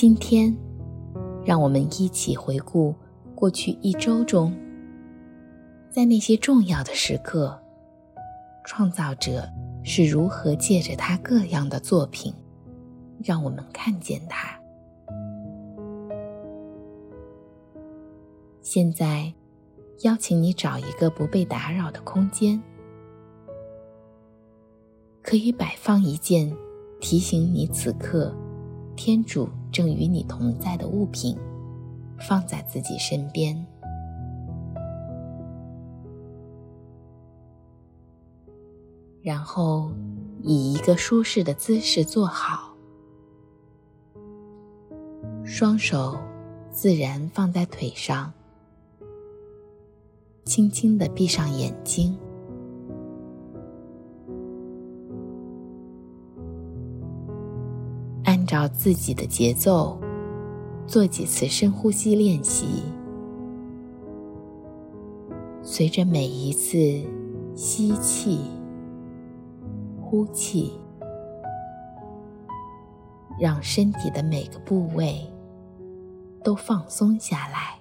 今天，让我们一起回顾过去一周中，在那些重要的时刻，创造者是如何借着他各样的作品，让我们看见他。现在，邀请你找一个不被打扰的空间，可以摆放一件提醒你此刻天主正与你同在的物品，放在自己身边。然后，以一个舒适的姿势坐好，双手自然放在腿上。轻轻地闭上眼睛，照自己的节奏做几次深呼吸练习。随着每一次吸气、呼气，让身体的每个部位都放松下来。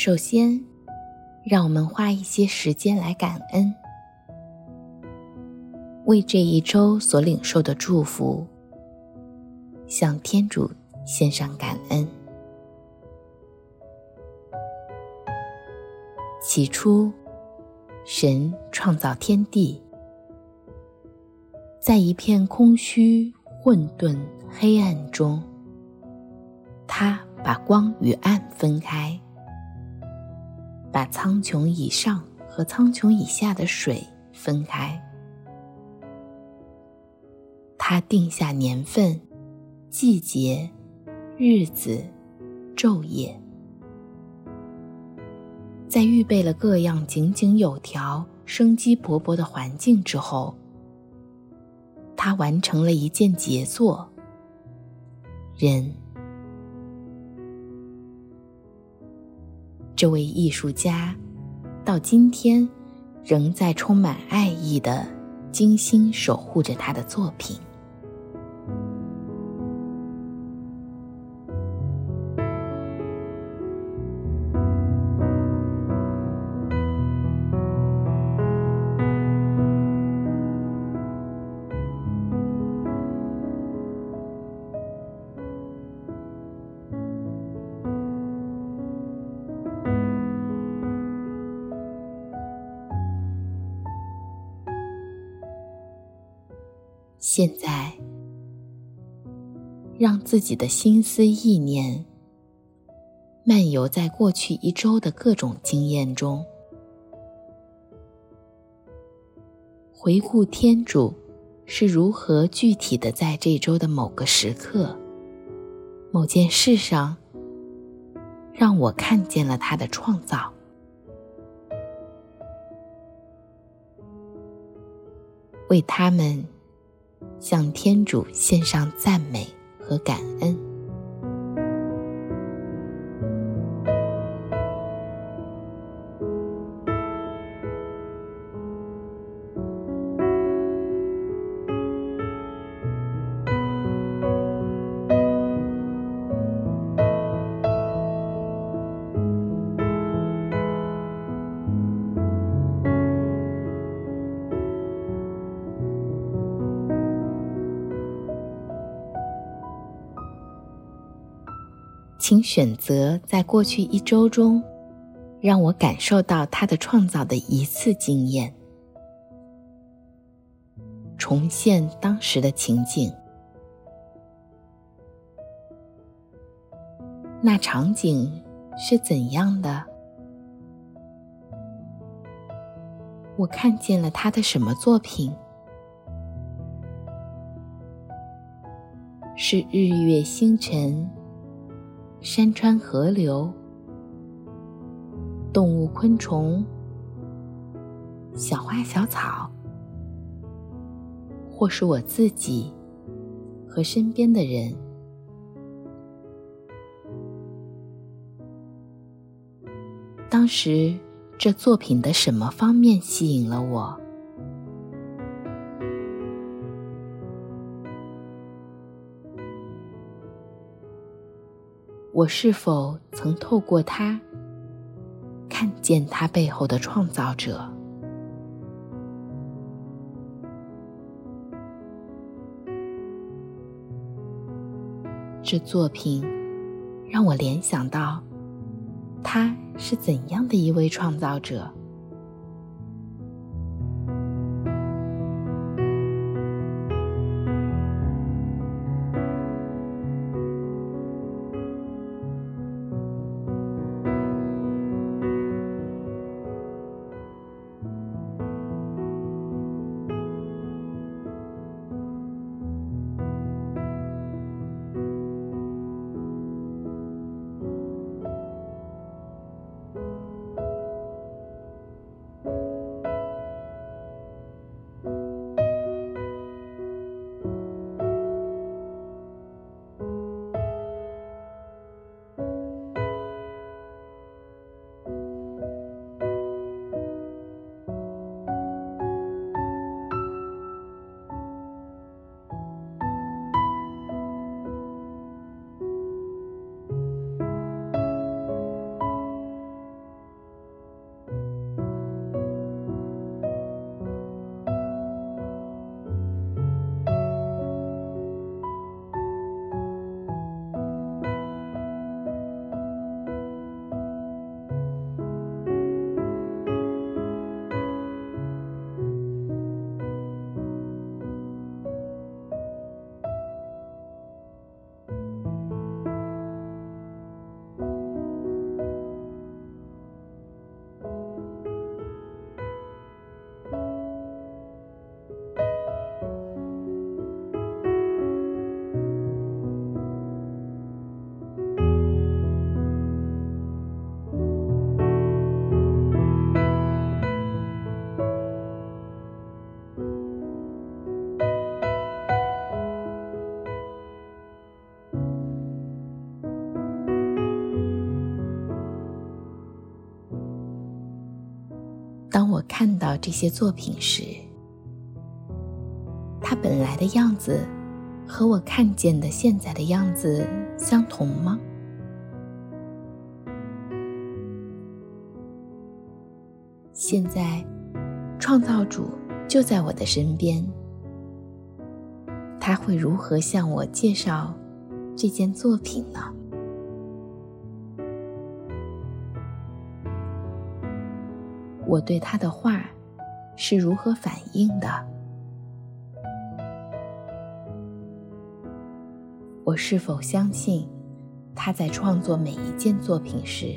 首先，让我们花一些时间来感恩，为这一周所领受的祝福，向天主献上感恩。起初，神创造天地，在一片空虚、混沌、黑暗中，他把光与暗分开。把苍穹以上和苍穹以下的水分开。他定下年份、季节、日子、昼夜，在预备了各样井井有条、生机勃勃的环境之后，他完成了一件杰作——人。这位艺术家，到今天仍在充满爱意地精心守护着他的作品。现在，让自己的心思意念漫游在过去一周的各种经验中，回顾天主是如何具体的在这周的某个时刻、某件事上，让我看见了他的创造，为他们。向天主献上赞美和感恩。请选择在过去一周中，让我感受到他的创造的一次经验，重现当时的情景。那场景是怎样的？我看见了他的什么作品？是日月星辰、山川河流、动物昆虫、小花小草，或是我自己和身边的人。当时，这作品的什么方面吸引了我？我是否曾透过它，看见它背后的创造者？这作品让我联想到，他是怎样的一位创造者？当我看到这些作品时，它本来的样子和我看见的现在的样子相同吗？现在，创造主就在我的身边，他会如何向我介绍这件作品呢？我对他的话是如何反应的？我是否相信他在创作每一件作品时，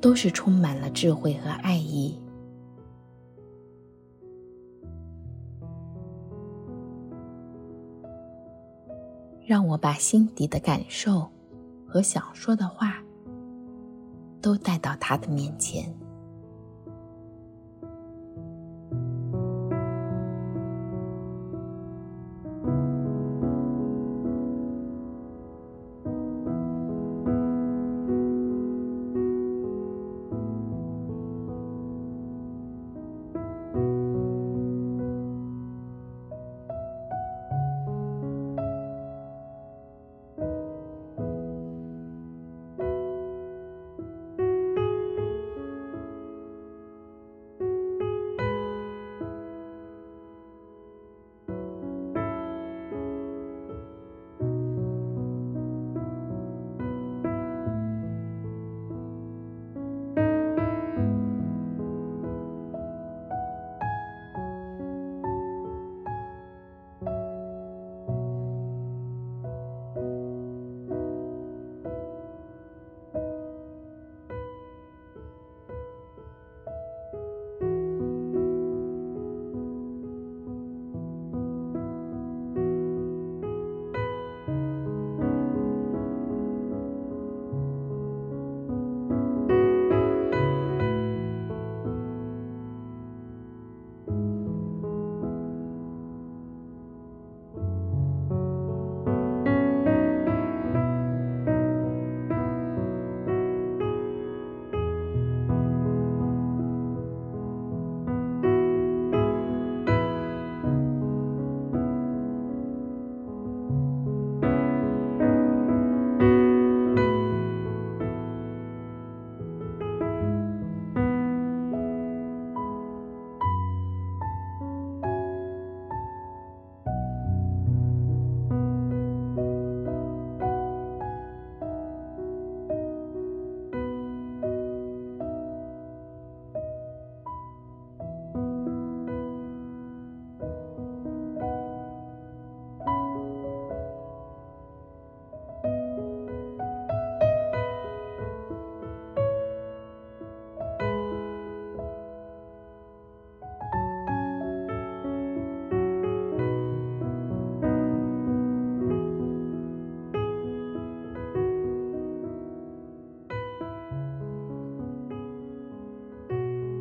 都是充满了智慧和爱意？让我把心底的感受和想说的话都带到他的面前。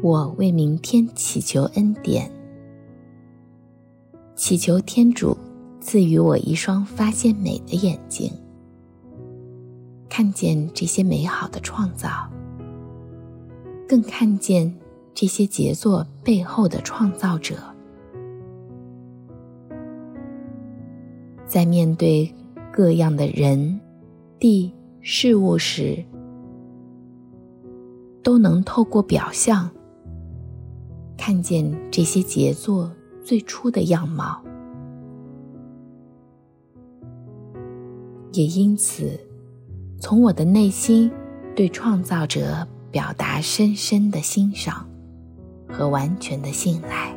我为明天祈求恩典，祈求天主赐予我一双发现美的眼睛，看见这些美好的创造，更看见这些杰作背后的创造者。在面对各样的人、地、事物时，都能透过表象看见这些杰作最初的样貌，也因此，从我的内心对创造者表达深深的欣赏和完全的信赖。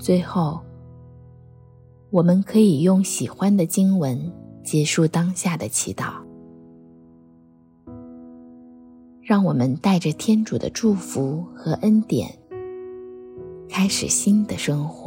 最后，我们可以用喜欢的经文结束当下的祈祷。让我们带着天主的祝福和恩典，开始新的生活。